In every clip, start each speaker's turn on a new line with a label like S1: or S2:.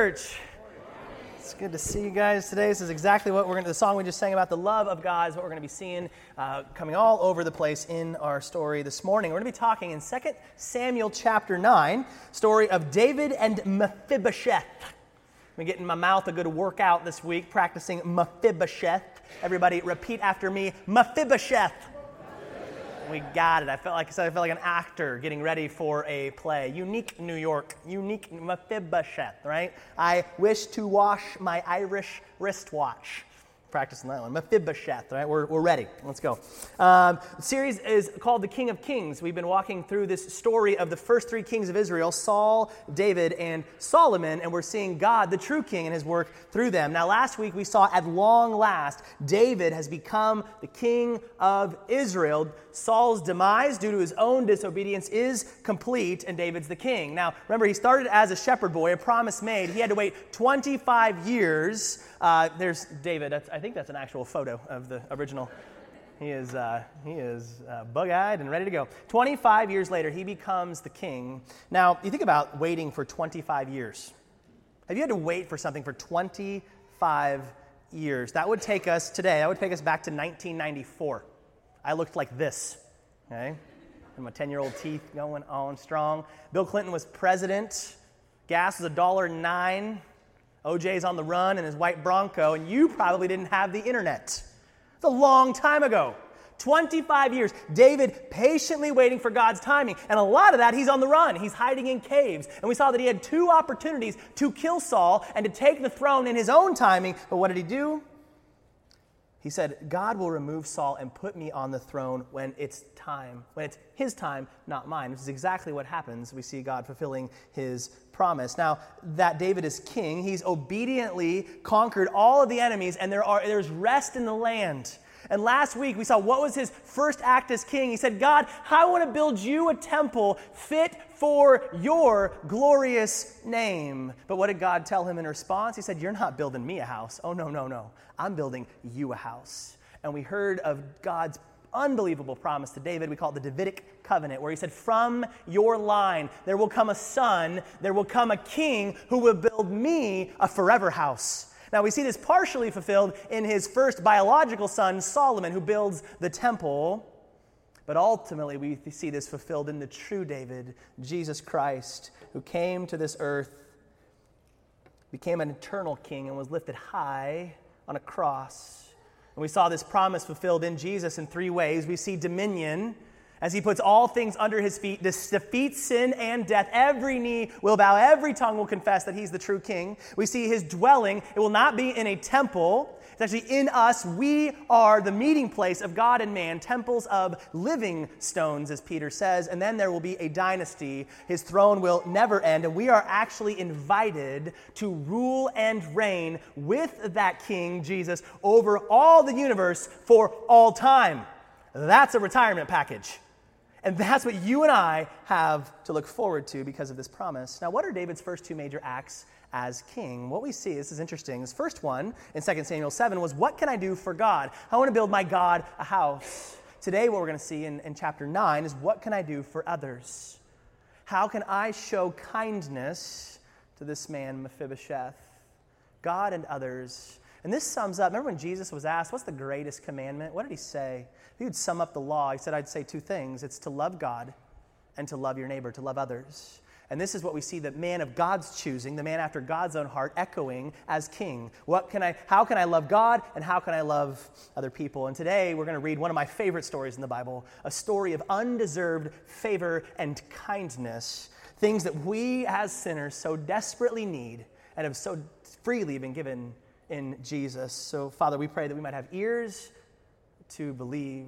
S1: church. It's good to see you guys today. This is exactly what we're going to, the song we just sang about the love of God is what we're going to be seeing uh, coming all over the place in our story this morning. We're going to be talking in 2 Samuel chapter 9, story of David and Mephibosheth. I've been getting in my mouth a good workout this week, practicing Mephibosheth. Everybody repeat after me Mephibosheth. We got it. I felt like I said I felt like an actor getting ready for a play. Unique New York, unique Mephibosheth, right? I wish to wash my Irish wristwatch practicing that one. Mephibosheth, right? We're, we're ready. Let's go. Um, the series is called The King of Kings. We've been walking through this story of the first three kings of Israel Saul, David, and Solomon, and we're seeing God, the true king, and his work through them. Now, last week we saw at long last, David has become the king of Israel. Saul's demise due to his own disobedience is complete, and David's the king. Now, remember, he started as a shepherd boy, a promise made. He had to wait 25 years. Uh, there's David. That's, I think that's an actual photo of the original. He is, uh, he is uh, bug eyed and ready to go. 25 years later, he becomes the king. Now, you think about waiting for 25 years. Have you had to wait for something for 25 years? That would take us today, that would take us back to 1994. I looked like this, okay? And my 10 year old teeth going on strong. Bill Clinton was president. Gas was a dollar nine. OJ's on the run in his white Bronco, and you probably didn't have the internet. It's a long time ago. 25 years. David patiently waiting for God's timing. And a lot of that, he's on the run. He's hiding in caves. And we saw that he had two opportunities to kill Saul and to take the throne in his own timing. But what did he do? He said, God will remove Saul and put me on the throne when it's time, when it's his time, not mine, which is exactly what happens. We see God fulfilling his promise. Now, that David is king, he's obediently conquered all of the enemies, and there are, there's rest in the land. And last week we saw what was his first act as king. He said, God, I want to build you a temple fit for your glorious name. But what did God tell him in response? He said, You're not building me a house. Oh, no, no, no. I'm building you a house. And we heard of God's unbelievable promise to David. We call it the Davidic covenant, where he said, From your line there will come a son, there will come a king who will build me a forever house. Now, we see this partially fulfilled in his first biological son, Solomon, who builds the temple. But ultimately, we see this fulfilled in the true David, Jesus Christ, who came to this earth, became an eternal king, and was lifted high on a cross. And we saw this promise fulfilled in Jesus in three ways. We see dominion as he puts all things under his feet, this defeats sin and death. Every knee will bow, every tongue will confess that he's the true king. We see his dwelling. It will not be in a temple. It's actually in us. We are the meeting place of God and man, temples of living stones, as Peter says. And then there will be a dynasty. His throne will never end. And we are actually invited to rule and reign with that king, Jesus, over all the universe for all time. That's a retirement package. And that's what you and I have to look forward to because of this promise. Now, what are David's first two major acts as king? What we see, this is interesting. His first one in 2 Samuel 7 was, What can I do for God? I want to build my God a house. Today, what we're going to see in, in chapter 9 is, What can I do for others? How can I show kindness to this man, Mephibosheth? God and others. And this sums up, remember when Jesus was asked, What's the greatest commandment? What did he say? he would sum up the law, he said, I'd say two things it's to love God and to love your neighbor, to love others. And this is what we see the man of God's choosing, the man after God's own heart, echoing as king. What can I, how can I love God and how can I love other people? And today we're going to read one of my favorite stories in the Bible a story of undeserved favor and kindness, things that we as sinners so desperately need and have so freely been given in Jesus. So, Father, we pray that we might have ears to believe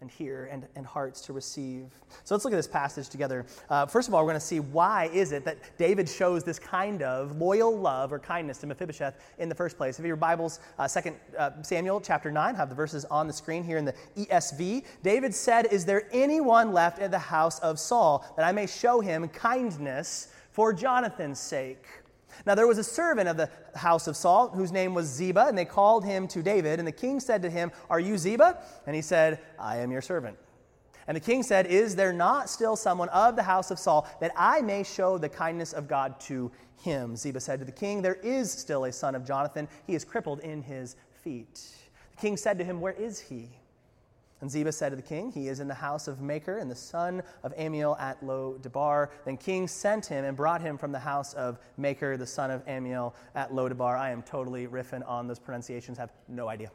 S1: and hear and, and hearts to receive. So let's look at this passage together. Uh, first of all, we're going to see why is it that David shows this kind of loyal love or kindness to Mephibosheth in the first place. If your Bibles, uh, 2 uh, Samuel chapter 9, have the verses on the screen here in the ESV. David said, Is there anyone left in the house of Saul that I may show him kindness for Jonathan's sake? Now there was a servant of the house of Saul whose name was Ziba, and they called him to David. And the king said to him, Are you Ziba? And he said, I am your servant. And the king said, Is there not still someone of the house of Saul that I may show the kindness of God to him? Ziba said to the king, There is still a son of Jonathan. He is crippled in his feet. The king said to him, Where is he? And Ziba said to the king, He is in the house of Machir and the son of Ammiel at Lo Debar. Then king sent him and brought him from the house of Machir, the son of Ammiel at Lo Debar. I am totally riffing on those pronunciations, have no idea.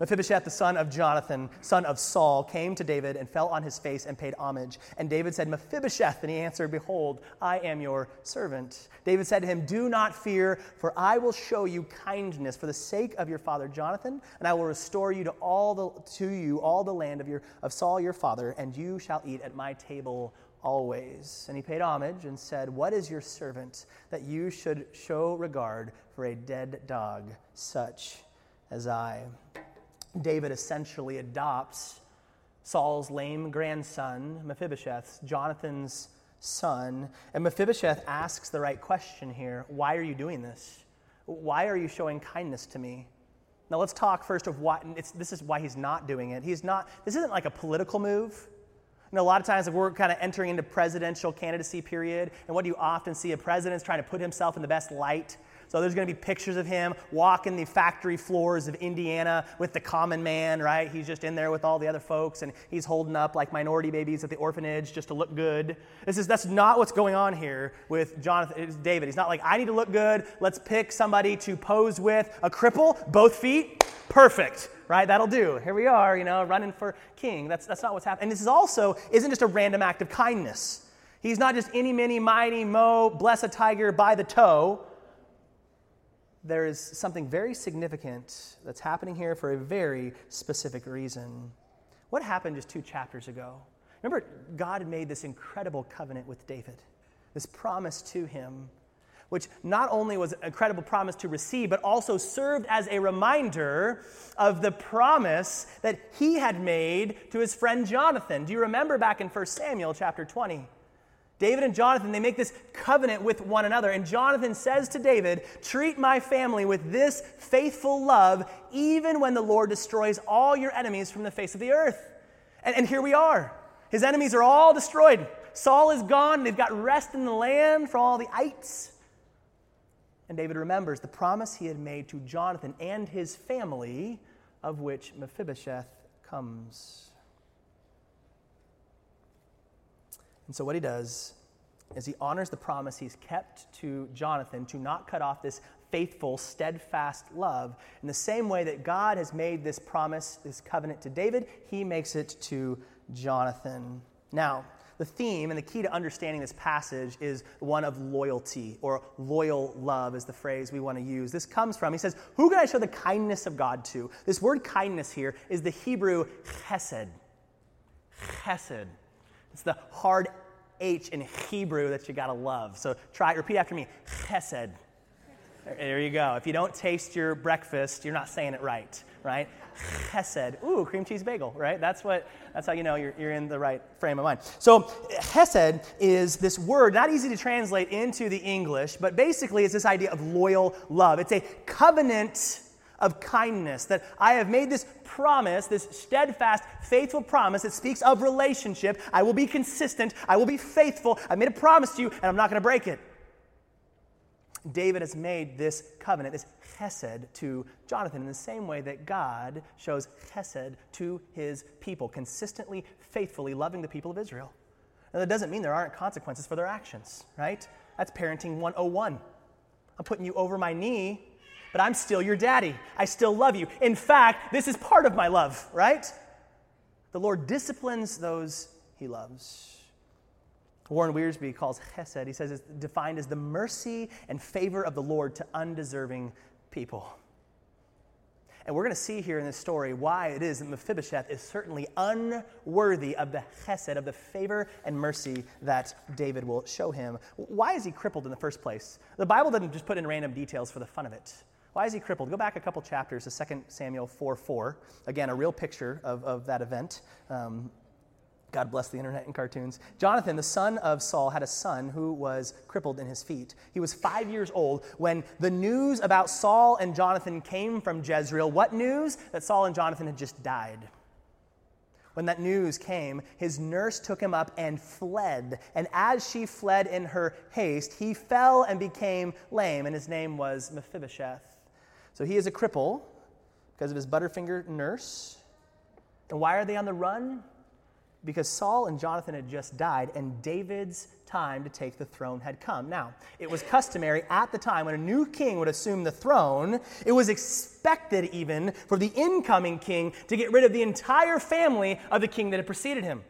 S1: Mephibosheth, the son of Jonathan, son of Saul, came to David and fell on his face and paid homage. And David said, Mephibosheth. And he answered, Behold, I am your servant. David said to him, Do not fear, for I will show you kindness for the sake of your father Jonathan, and I will restore you to all the to you all the land of your of Saul your father, and you shall eat at my table always. And he paid homage and said, What is your servant that you should show regard for a dead dog such as I? David essentially adopts Saul's lame grandson, Mephibosheth, Jonathan's son. And Mephibosheth asks the right question here Why are you doing this? Why are you showing kindness to me? Now let's talk first of why this is why he's not doing it. He's not, this isn't like a political move. Know, a lot of times, if we're kind of entering into presidential candidacy period, and what do you often see? A president's trying to put himself in the best light so there's going to be pictures of him walking the factory floors of Indiana with the common man, right? He's just in there with all the other folks and he's holding up like minority babies at the orphanage just to look good. This is that's not what's going on here with Jonathan David. He's not like I need to look good. Let's pick somebody to pose with a cripple, both feet, perfect right? That'll do. Here we are, you know, running for king. That's, that's not what's happening. And this is also isn't just a random act of kindness. He's not just any, mini, mighty, mo, bless a tiger by the toe there is something very significant that's happening here for a very specific reason. What happened just two chapters ago? Remember, God made this incredible covenant with David, this promise to him, which not only was an incredible promise to receive, but also served as a reminder of the promise that he had made to his friend Jonathan. Do you remember back in 1 Samuel chapter 20? David and Jonathan, they make this covenant with one another. And Jonathan says to David, Treat my family with this faithful love, even when the Lord destroys all your enemies from the face of the earth. And, and here we are. His enemies are all destroyed. Saul is gone. They've got rest in the land for all the ites. And David remembers the promise he had made to Jonathan and his family, of which Mephibosheth comes. And so, what he does is he honors the promise he's kept to Jonathan to not cut off this faithful, steadfast love. In the same way that God has made this promise, this covenant to David, he makes it to Jonathan. Now, the theme and the key to understanding this passage is one of loyalty or loyal love is the phrase we want to use. This comes from, he says, Who can I show the kindness of God to? This word kindness here is the Hebrew chesed. Chesed. It's the hard H in Hebrew that you gotta love. So try, repeat after me chesed. There you go. If you don't taste your breakfast, you're not saying it right, right? Chesed. Ooh, cream cheese bagel, right? That's what. That's how you know you're, you're in the right frame of mind. So chesed is this word, not easy to translate into the English, but basically it's this idea of loyal love. It's a covenant of kindness that I have made this promise, this steadfast, faithful promise that speaks of relationship. I will be consistent. I will be faithful. I made a promise to you, and I'm not going to break it. David has made this covenant, this chesed, to Jonathan in the same way that God shows chesed to his people, consistently, faithfully loving the people of Israel. Now, that doesn't mean there aren't consequences for their actions, right? That's parenting 101. I'm putting you over my knee but I'm still your daddy. I still love you. In fact, this is part of my love, right? The Lord disciplines those he loves. Warren Wiersbe calls chesed, he says it's defined as the mercy and favor of the Lord to undeserving people. And we're going to see here in this story why it is that Mephibosheth is certainly unworthy of the chesed, of the favor and mercy that David will show him. Why is he crippled in the first place? The Bible doesn't just put in random details for the fun of it. Why is he crippled? Go back a couple chapters to 2 Samuel 4 4. Again, a real picture of, of that event. Um, God bless the internet and cartoons. Jonathan, the son of Saul, had a son who was crippled in his feet. He was five years old when the news about Saul and Jonathan came from Jezreel. What news? That Saul and Jonathan had just died. when that news came, his nurse took him up and fled. And as she fled in her haste, he fell and became lame, and his name was Mephibosheth. So he is a cripple because of his Butterfinger nurse. And why are they on the run? Because Saul and Jonathan had just died, and David's time to take the throne had come. Now, it was customary at the time when a new king would assume the throne, it was expected even for the incoming king to get rid of the entire family of the king that had preceded him.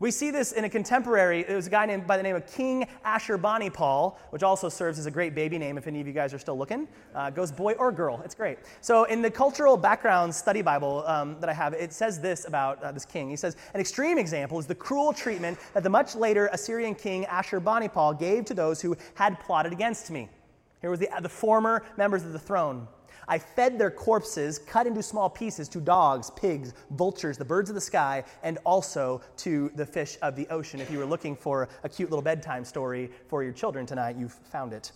S1: We see this in a contemporary, it was a guy named by the name of King Ashurbanipal, which also serves as a great baby name if any of you guys are still looking. Uh, goes boy or girl, it's great. So in the cultural background study Bible um, that I have, it says this about uh, this king. He says, an extreme example is the cruel treatment that the much later Assyrian king Ashurbanipal gave to those who had plotted against me. Here was the, the former members of the throne. I fed their corpses, cut into small pieces, to dogs, pigs, vultures, the birds of the sky, and also to the fish of the ocean. If you were looking for a cute little bedtime story for your children tonight, you've found it.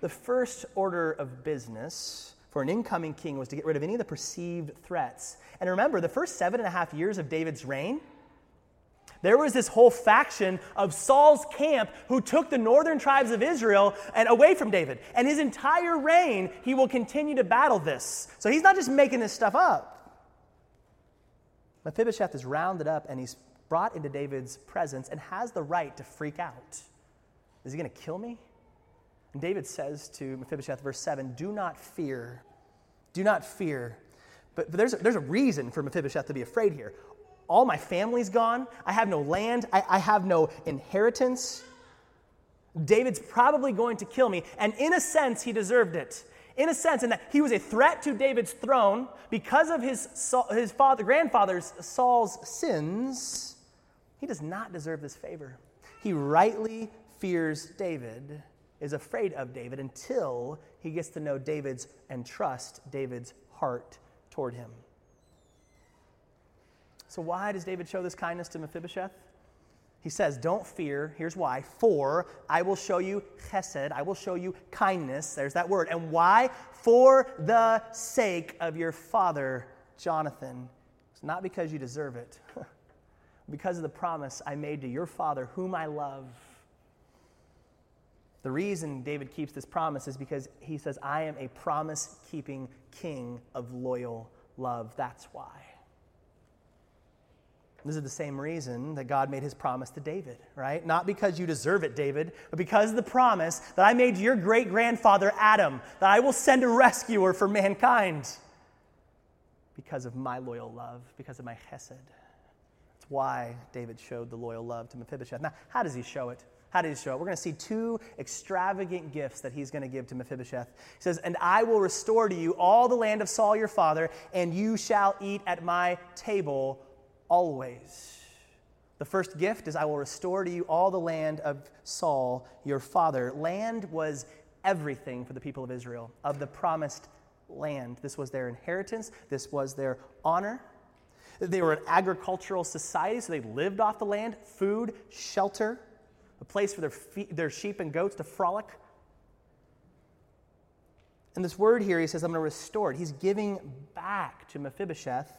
S1: The first order of business for an incoming king was to get rid of any of the perceived threats. And remember, the first seven and a half years of David's reign, there was this whole faction of Saul's camp who took the northern tribes of Israel and away from David. And his entire reign, he will continue to battle this. So he's not just making this stuff up. Mephibosheth is rounded up and he's brought into David's presence and has the right to freak out. Is he going to kill me? And David says to Mephibosheth, verse 7, Do not fear. Do not fear. But, but there's, a, there's a reason for Mephibosheth to be afraid here all my family's gone. I have no land. I, I have no inheritance. David's probably going to kill me. And in a sense, he deserved it. In a sense, in that he was a threat to David's throne because of his, his father, grandfather's Saul's sins. He does not deserve this favor. He rightly fears David, is afraid of David until he gets to know David's and trust David's heart toward him. So, why does David show this kindness to Mephibosheth? He says, Don't fear. Here's why. For I will show you chesed, I will show you kindness. There's that word. And why? For the sake of your father, Jonathan. It's not because you deserve it, because of the promise I made to your father, whom I love. The reason David keeps this promise is because he says, I am a promise keeping king of loyal love. That's why. This is the same reason that God made his promise to David, right? Not because you deserve it, David, but because of the promise that I made to your great grandfather Adam, that I will send a rescuer for mankind. Because of my loyal love, because of my chesed. That's why David showed the loyal love to Mephibosheth. Now, how does he show it? How does he show it? We're going to see two extravagant gifts that he's going to give to Mephibosheth. He says, And I will restore to you all the land of Saul your father, and you shall eat at my table always. The first gift is I will restore to you all the land of Saul, your father. Land was everything for the people of Israel, of the promised land. This was their inheritance, this was their honor. They were an agricultural society, so they lived off the land food, shelter, a place for their, their sheep and goats to frolic. And this word here, he says, I'm going to restore it. He's giving back to Mephibosheth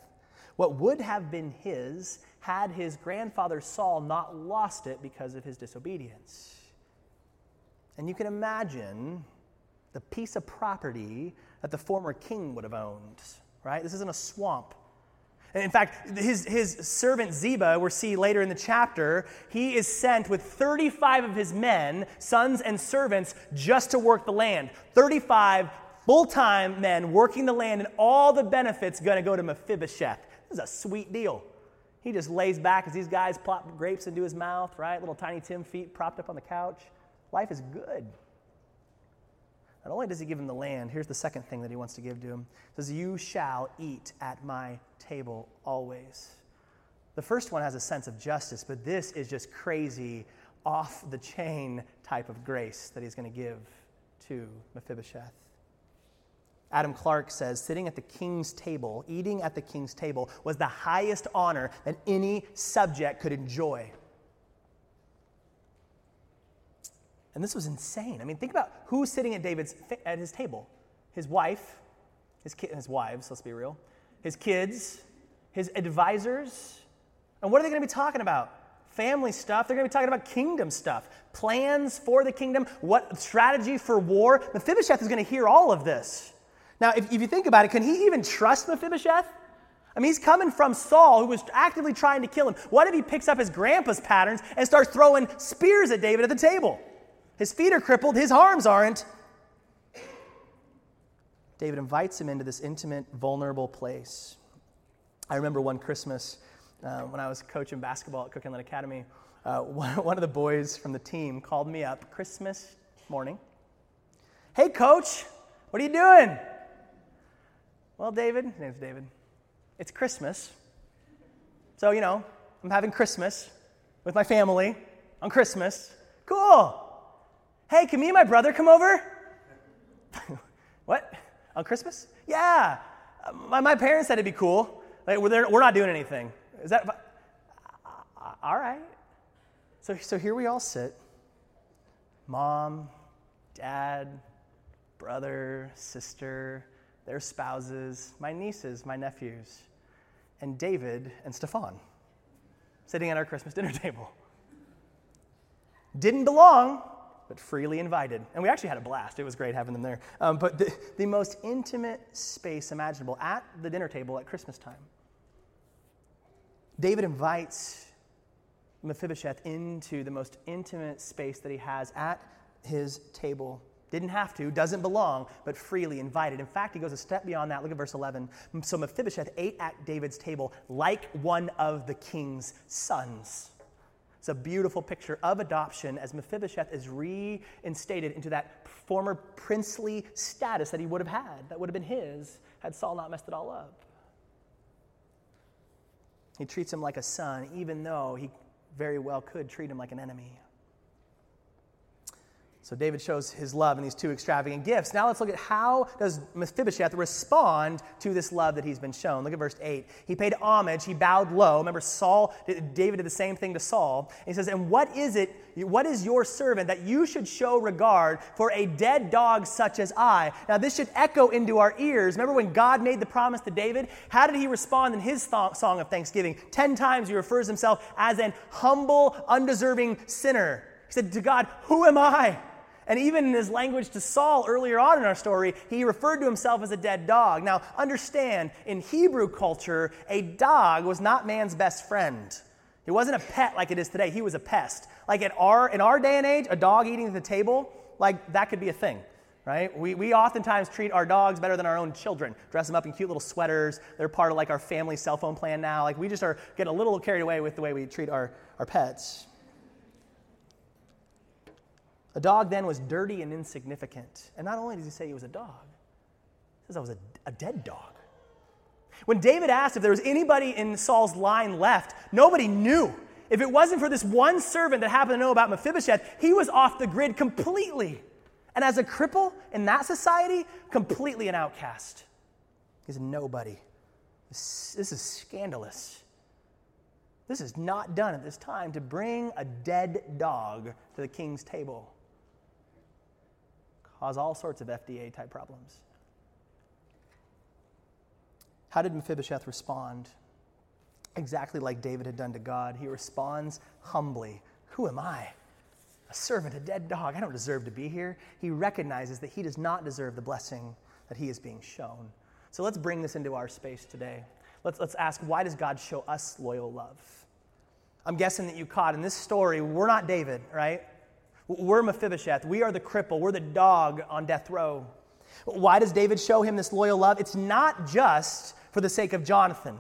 S1: what would have been his had his grandfather Saul not lost it because of his disobedience. And you can imagine the piece of property that the former king would have owned, right? This isn't a swamp. in fact, his, his servant Ziba, we'll see later in the chapter, he is sent with 35 of his men, sons and servants, just to work the land. 35 full time men working the land, and all the benefits going to go to Mephibosheth. This is a sweet deal. He just lays back as these guys plop grapes into his mouth, right? Little tiny Tim feet propped up on the couch. Life is good. Not only does he give him the land, here's the second thing that he wants to give to him. Says, You shall eat at my table always. The first one has a sense of justice, but this is just crazy, off the chain type of grace that he's going to give to Mephibosheth. Adam Clarke says, sitting at the king's table, eating at the king's table, was the highest honor that any subject could enjoy. And this was insane. I mean, think about who's sitting at David's at his table. His wife, his, ki- his wives, let's be real, his kids, his advisors. And what are they going to be talking about? Family stuff. They're going to be talking about kingdom stuff, plans for the kingdom, what strategy for war. Mephibosheth is going to hear all of this. Now, if, if you think about it, can he even trust Mephibosheth? I mean, he's coming from Saul, who was actively trying to kill him. What if he picks up his grandpa's patterns and starts throwing spears at David at the table? His feet are crippled, his arms aren't. David invites him into this intimate, vulnerable place. I remember one Christmas uh, when I was coaching basketball at Cook Inlet Academy. Uh, one, one of the boys from the team called me up Christmas morning. Hey, coach, what are you doing? Well, David, his name's David, it's Christmas. So, you know, I'm having Christmas with my family on Christmas. Cool. Hey, can me and my brother come over? what? On Christmas? Yeah. My, my parents said it'd be cool. Like, we're, we're not doing anything. Is that all right? So, so here we all sit mom, dad, brother, sister, their spouses, my nieces, my nephews, and David and Stefan sitting at our Christmas dinner table. Didn't belong, but freely invited. And we actually had a blast. It was great having them there. Um, but the, the most intimate space imaginable at the dinner table at Christmas time. David invites Mephibosheth into the most intimate space that he has at his table. Didn't have to, doesn't belong, but freely invited. In fact, he goes a step beyond that. Look at verse 11. So Mephibosheth ate at David's table like one of the king's sons. It's a beautiful picture of adoption as Mephibosheth is reinstated into that former princely status that he would have had, that would have been his, had Saul not messed it all up. He treats him like a son, even though he very well could treat him like an enemy. So David shows his love in these two extravagant gifts. Now let's look at how does Mephibosheth respond to this love that he's been shown. Look at verse 8. He paid homage, he bowed low. Remember Saul David did the same thing to Saul. He says, "And what is it what is your servant that you should show regard for a dead dog such as I?" Now this should echo into our ears. Remember when God made the promise to David? How did he respond in his th- song of thanksgiving? 10 times he refers himself as an humble, undeserving sinner. He said to God, "Who am I?" And even in his language to Saul earlier on in our story, he referred to himself as a dead dog. Now, understand, in Hebrew culture, a dog was not man's best friend. It wasn't a pet like it is today. He was a pest. Like at our, in our day and age, a dog eating at the table, like that could be a thing, right? We, we oftentimes treat our dogs better than our own children. Dress them up in cute little sweaters. They're part of like our family cell phone plan now. Like we just are getting a little carried away with the way we treat our, our pets. A dog then was dirty and insignificant. And not only does he say he was a dog, he says I was a, a dead dog. When David asked if there was anybody in Saul's line left, nobody knew. If it wasn't for this one servant that happened to know about Mephibosheth, he was off the grid completely. And as a cripple in that society, completely an outcast. He's nobody. This, this is scandalous. This is not done at this time to bring a dead dog to the king's table cause all sorts of FDA type problems. How did Mephibosheth respond? Exactly like David had done to God. He responds humbly Who am I? A servant, a dead dog. I don't deserve to be here. He recognizes that he does not deserve the blessing that he is being shown. So let's bring this into our space today. Let's, let's ask why does God show us loyal love? I'm guessing that you caught in this story, we're not David, right? We're Mephibosheth. We are the cripple. We're the dog on death row. Why does David show him this loyal love? It's not just for the sake of Jonathan.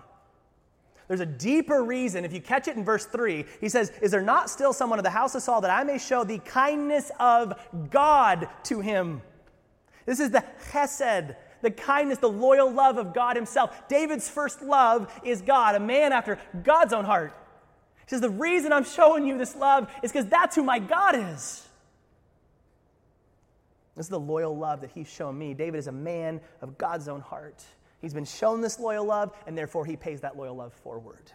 S1: There's a deeper reason. If you catch it in verse 3, he says, Is there not still someone of the house of Saul that I may show the kindness of God to him? This is the chesed, the kindness, the loyal love of God himself. David's first love is God, a man after God's own heart. Says, The reason I'm showing you this love is because that's who my God is. This is the loyal love that he's shown me. David is a man of God's own heart. He's been shown this loyal love, and therefore he pays that loyal love forward.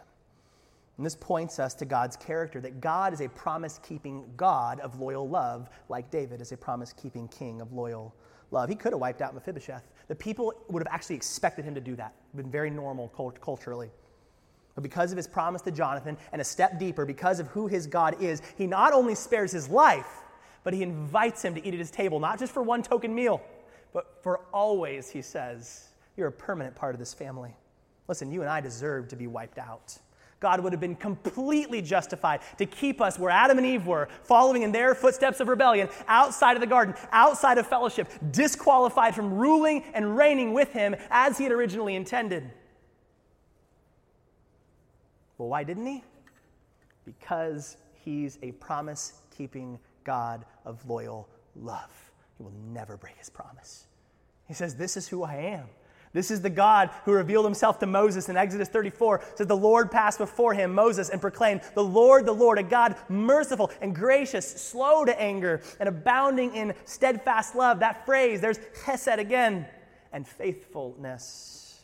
S1: And this points us to God's character that God is a promise keeping God of loyal love, like David is a promise keeping king of loyal love. He could have wiped out Mephibosheth. The people would have actually expected him to do that, been very normal culturally. But because of his promise to Jonathan, and a step deeper, because of who his God is, he not only spares his life, but he invites him to eat at his table, not just for one token meal, but for always, he says. You're a permanent part of this family. Listen, you and I deserve to be wiped out. God would have been completely justified to keep us where Adam and Eve were, following in their footsteps of rebellion, outside of the garden, outside of fellowship, disqualified from ruling and reigning with Him as He had originally intended. Well, why didn't He? Because He's a promise keeping God of loyal love. He will never break His promise. He says, This is who I am. This is the God who revealed himself to Moses in Exodus 34. It says the Lord passed before him, Moses, and proclaimed, The Lord, the Lord, a God merciful and gracious, slow to anger, and abounding in steadfast love. That phrase, there's chesed again, and faithfulness.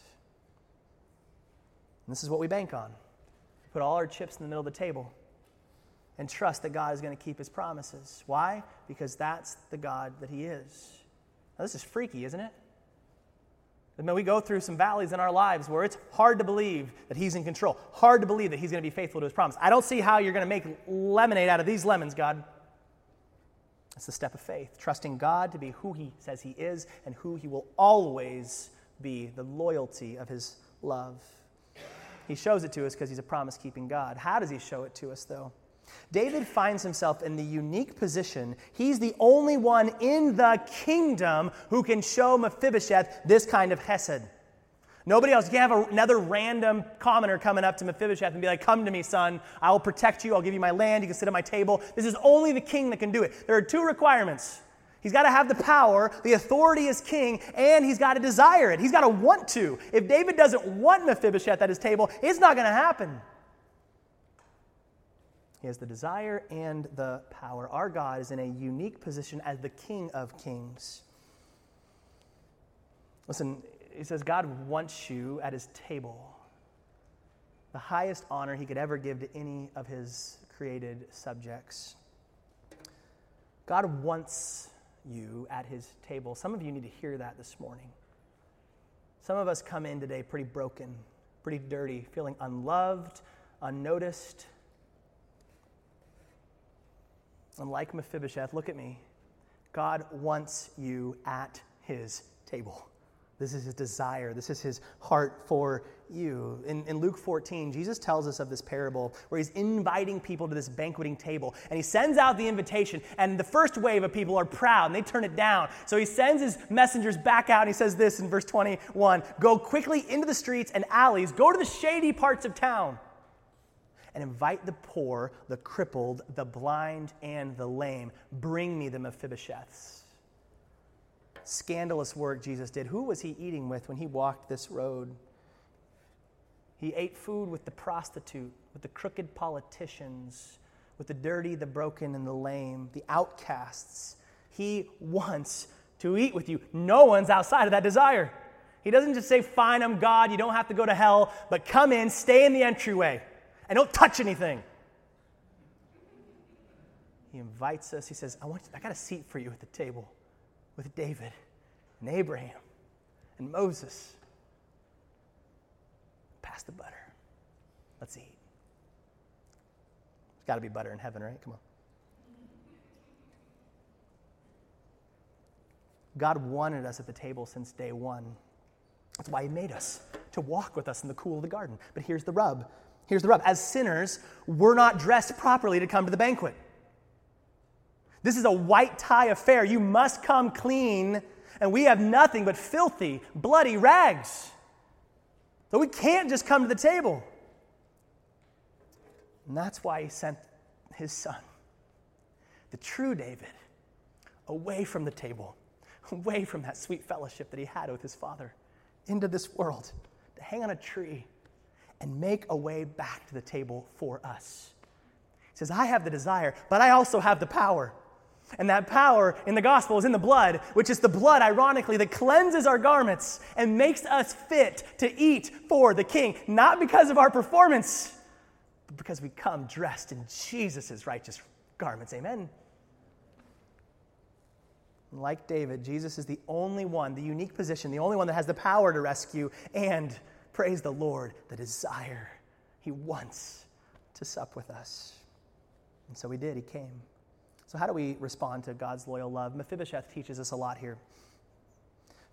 S1: And this is what we bank on. Put all our chips in the middle of the table and trust that God is going to keep his promises. Why? Because that's the God that he is. Now, this is freaky, isn't it? I mean, we go through some valleys in our lives where it's hard to believe that He's in control, hard to believe that He's going to be faithful to His promise. I don't see how you're going to make lemonade out of these lemons, God. It's the step of faith, trusting God to be who He says He is and who He will always be, the loyalty of His love. He shows it to us because He's a promise keeping God. How does He show it to us, though? David finds himself in the unique position. He's the only one in the kingdom who can show Mephibosheth this kind of hesed. Nobody else. You can have another random commoner coming up to Mephibosheth and be like, Come to me, son. I will protect you. I'll give you my land. You can sit at my table. This is only the king that can do it. There are two requirements. He's got to have the power, the authority as king, and he's got to desire it. He's got to want to. If David doesn't want Mephibosheth at his table, it's not going to happen. He has the desire and the power. Our God is in a unique position as the King of Kings. Listen, he says God wants you at his table. The highest honor he could ever give to any of his created subjects. God wants you at his table. Some of you need to hear that this morning. Some of us come in today pretty broken, pretty dirty, feeling unloved, unnoticed, and like Mephibosheth, look at me. God wants you at his table. This is his desire. This is his heart for you. In, in, Luke 14, Jesus tells us of this parable where he's inviting people to this banqueting table. And he sends out the invitation. And the first wave of people are proud and they turn it down. So he sends his messengers back out and he says this in verse 21 Go quickly into the streets and alleys, go to the shady parts of town and invite the poor, the crippled, the blind, and the lame. Bring me the Mephibosheths. Scandalous work Jesus did. Who was he eating with when he walked this road? He ate food with the prostitute, with the crooked politicians, with the dirty, the broken, and the lame, the outcasts. He wants to eat with you. No one's outside of that desire. He doesn't just say, Fine, I'm God, you don't have to go to hell, but come in, stay in the entryway and don't touch anything. He invites us. He says, I, want you, I got a seat for you at the table with David and Abraham and Moses. Pass the butter. Let's eat. There's got to be butter in heaven, right? Come on. God wanted us at the table since day one. That's why He made us, to walk with us in the cool of the garden. But here's the rub Here's the rub as sinners, we're not dressed properly to come to the banquet. This is a white tie affair. You must come clean, and we have nothing but filthy, bloody rags. So we can't just come to the table. And that's why he sent his son, the true David, away from the table, away from that sweet fellowship that he had with his father, into this world to hang on a tree and make a way back to the table for us. He says, I have the desire, but I also have the power. And that power in the gospel is in the blood, which is the blood, ironically, that cleanses our garments and makes us fit to eat for the king, not because of our performance, but because we come dressed in Jesus' righteous garments. Amen. like David, Jesus is the only one, the unique position, the only one that has the power to rescue and praise the Lord, the desire He wants to sup with us. And so he did, he came. So, how do we respond to God's loyal love? Mephibosheth teaches us a lot here.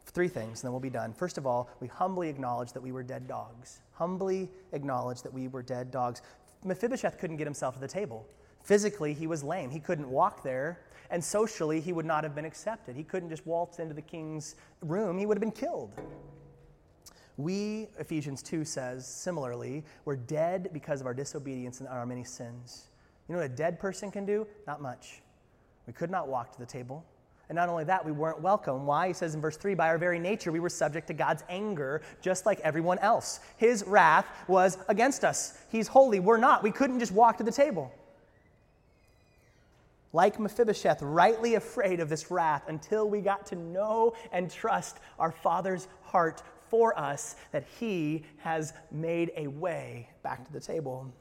S1: Three things, and then we'll be done. First of all, we humbly acknowledge that we were dead dogs. Humbly acknowledge that we were dead dogs. Mephibosheth couldn't get himself to the table. Physically, he was lame. He couldn't walk there, and socially, he would not have been accepted. He couldn't just waltz into the king's room, he would have been killed. We, Ephesians 2 says, similarly, we're dead because of our disobedience and our many sins. You know what a dead person can do? Not much. We could not walk to the table. And not only that, we weren't welcome. Why? He says in verse 3 by our very nature, we were subject to God's anger, just like everyone else. His wrath was against us. He's holy. We're not. We couldn't just walk to the table. Like Mephibosheth, rightly afraid of this wrath until we got to know and trust our Father's heart for us that He has made a way back to the table.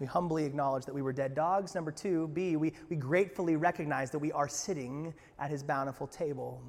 S1: We humbly acknowledge that we were dead dogs. Number two, B, we, we gratefully recognize that we are sitting at His bountiful table.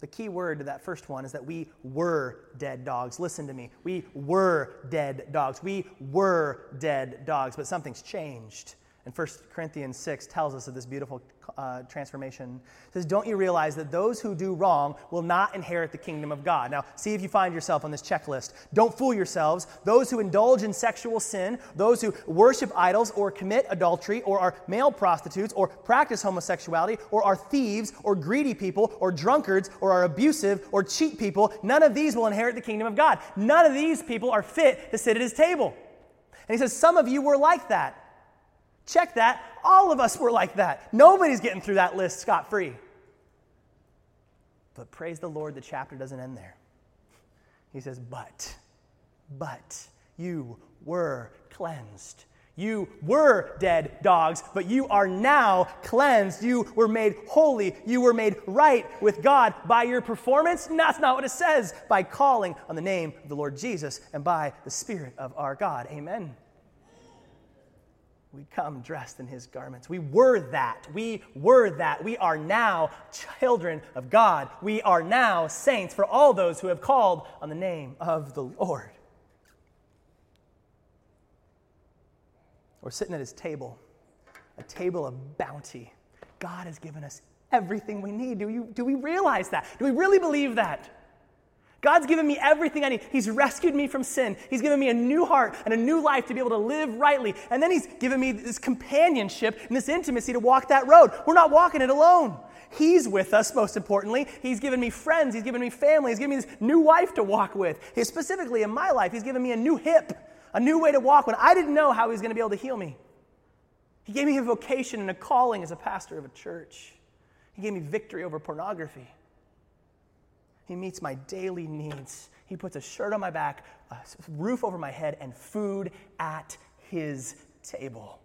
S1: The key word to that first one is that we were dead dogs. Listen to me. We were dead dogs. We were dead dogs, but something's changed. And 1 Corinthians 6 tells us of this beautiful uh, transformation. It says, Don't you realize that those who do wrong will not inherit the kingdom of God? Now, see if you find yourself on this checklist. Don't fool yourselves. Those who indulge in sexual sin, those who worship idols or commit adultery or are male prostitutes or practice homosexuality or are thieves or greedy people or drunkards or are abusive or cheat people, none of these will inherit the kingdom of God. None of these people are fit to sit at his table. And he says, Some of you were like that. Check that. All of us were like that. Nobody's getting through that list scot free. But praise the Lord, the chapter doesn't end there. He says, But, but you were cleansed. You were dead dogs, but you are now cleansed. You were made holy. You were made right with God by your performance. And that's not what it says. By calling on the name of the Lord Jesus and by the Spirit of our God. Amen we come dressed in his garments. We were that. We were that. We are now children of God. We are now saints for all those who have called on the name of the Lord. We're sitting at his table, a table of bounty. God has given us everything we need. Do, you, do we realize that? Do we really believe that? God's given me everything I need. He's rescued me from sin. He's given me a new heart and a new life to be able to live rightly. And then He's given me this companionship and this intimacy to walk that road. We're not walking it alone. He's with us, most importantly. He's given me friends. He's given me family. He's given me this new wife to walk with. He, specifically in my life, He's given me a new hip, a new way to walk when I didn't know how He was going to be able to heal me. He gave me a vocation and a calling as a pastor of a church. He gave me victory over pornography. He meets my daily needs. He puts a shirt on my back, a roof over my head, and food at his table.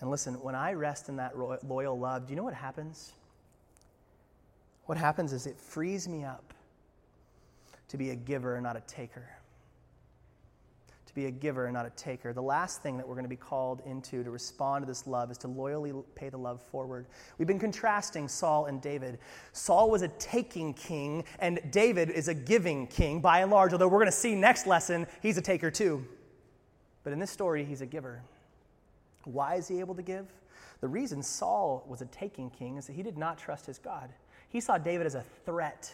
S1: And listen, when I rest in that loyal love, do you know what happens? What happens is it frees me up to be a giver not a taker be a giver and not a taker. The last thing that we're going to be called into to respond to this love is to loyally pay the love forward. We've been contrasting Saul and David. Saul was a taking king, and David is a giving king by and large, although we're going to see next lesson, he's a taker too. But in this story, he's a giver. Why is he able to give? The reason Saul was a taking king is that he did not trust his God. He saw David as a threat.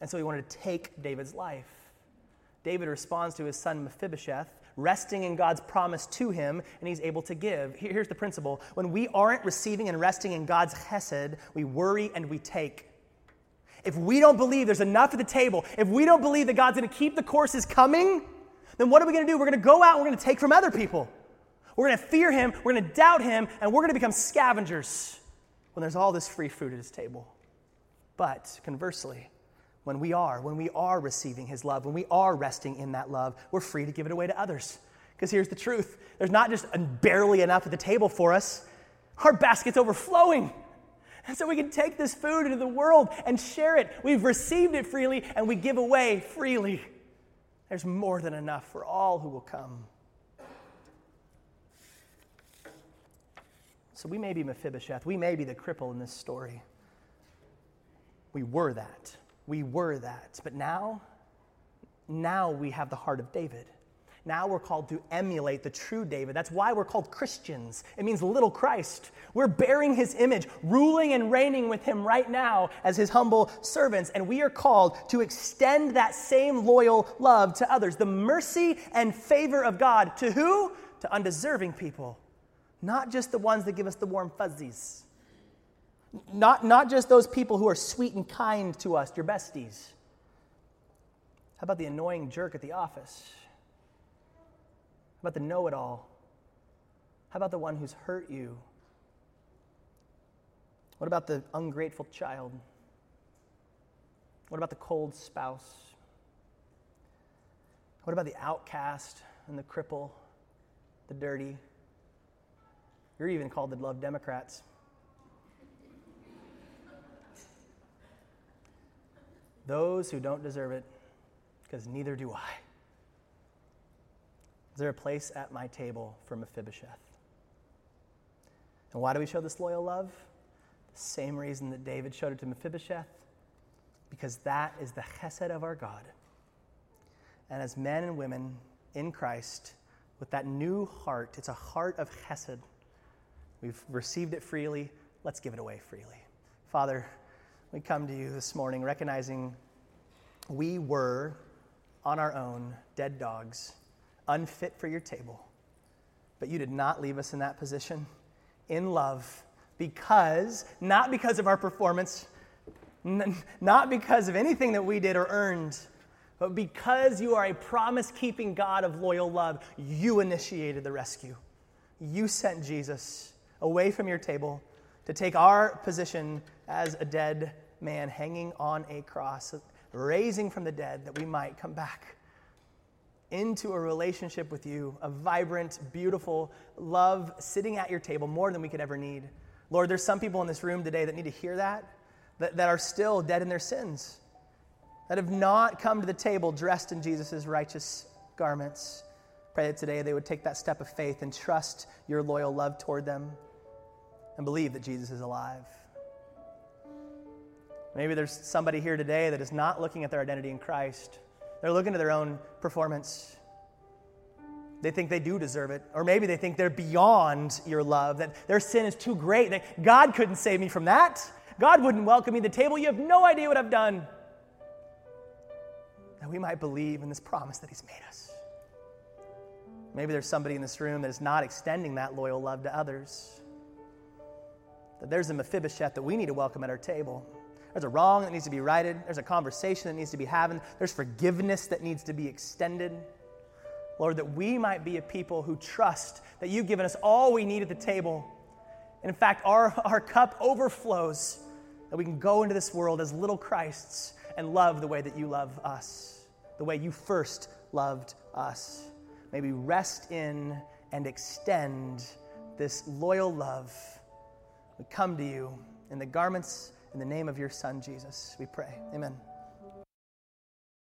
S1: And so he wanted to take David's life. David responds to his son Mephibosheth, resting in God's promise to him, and he's able to give. Here's the principle when we aren't receiving and resting in God's chesed, we worry and we take. If we don't believe there's enough at the table, if we don't believe that God's going to keep the courses coming, then what are we going to do? We're going to go out and we're going to take from other people. We're going to fear him, we're going to doubt him, and we're going to become scavengers when there's all this free food at his table. But conversely, when we are, when we are receiving His love, when we are resting in that love, we're free to give it away to others. Because here's the truth there's not just barely enough at the table for us, our basket's overflowing. And so we can take this food into the world and share it. We've received it freely and we give away freely. There's more than enough for all who will come. So we may be Mephibosheth. We may be the cripple in this story. We were that. We were that. But now, now we have the heart of David. Now we're called to emulate the true David. That's why we're called Christians. It means little Christ. We're bearing his image, ruling and reigning with him right now as his humble servants. And we are called to extend that same loyal love to others. The mercy and favor of God to who? To undeserving people, not just the ones that give us the warm fuzzies. Not, not just those people who are sweet and kind to us, your besties. How about the annoying jerk at the office? How about the know it all? How about the one who's hurt you? What about the ungrateful child? What about the cold spouse? What about the outcast and the cripple, the dirty? You're even called the love Democrats. Those who don't deserve it, because neither do I. Is there a place at my table for Mephibosheth? And why do we show this loyal love? The same reason that David showed it to Mephibosheth, because that is the chesed of our God. And as men and women in Christ, with that new heart, it's a heart of chesed. We've received it freely, let's give it away freely. Father, we come to you this morning recognizing we were on our own dead dogs unfit for your table. But you did not leave us in that position in love because, not because of our performance, n- not because of anything that we did or earned, but because you are a promise keeping God of loyal love, you initiated the rescue. You sent Jesus away from your table to take our position as a dead man hanging on a cross, raising from the dead that we might come back into a relationship with you, a vibrant, beautiful love sitting at your table more than we could ever need. Lord, there's some people in this room today that need to hear that, that, that are still dead in their sins, that have not come to the table dressed in Jesus' righteous garments. Pray that today they would take that step of faith and trust your loyal love toward them and believe that Jesus is alive. Maybe there's somebody here today that is not looking at their identity in Christ they're looking to their own performance. They think they do deserve it. Or maybe they think they're beyond your love, that their sin is too great, that God couldn't save me from that. God wouldn't welcome me to the table. You have no idea what I've done. That we might believe in this promise that He's made us. Maybe there's somebody in this room that is not extending that loyal love to others. That there's a Mephibosheth that we need to welcome at our table. There's a wrong that needs to be righted. There's a conversation that needs to be having. There's forgiveness that needs to be extended. Lord, that we might be a people who trust that you've given us all we need at the table. And in fact, our, our cup overflows, that we can go into this world as little Christs and love the way that you love us, the way you first loved us. May we rest in and extend this loyal love. We come to you in the garments in the name of your Son, Jesus, we pray. Amen.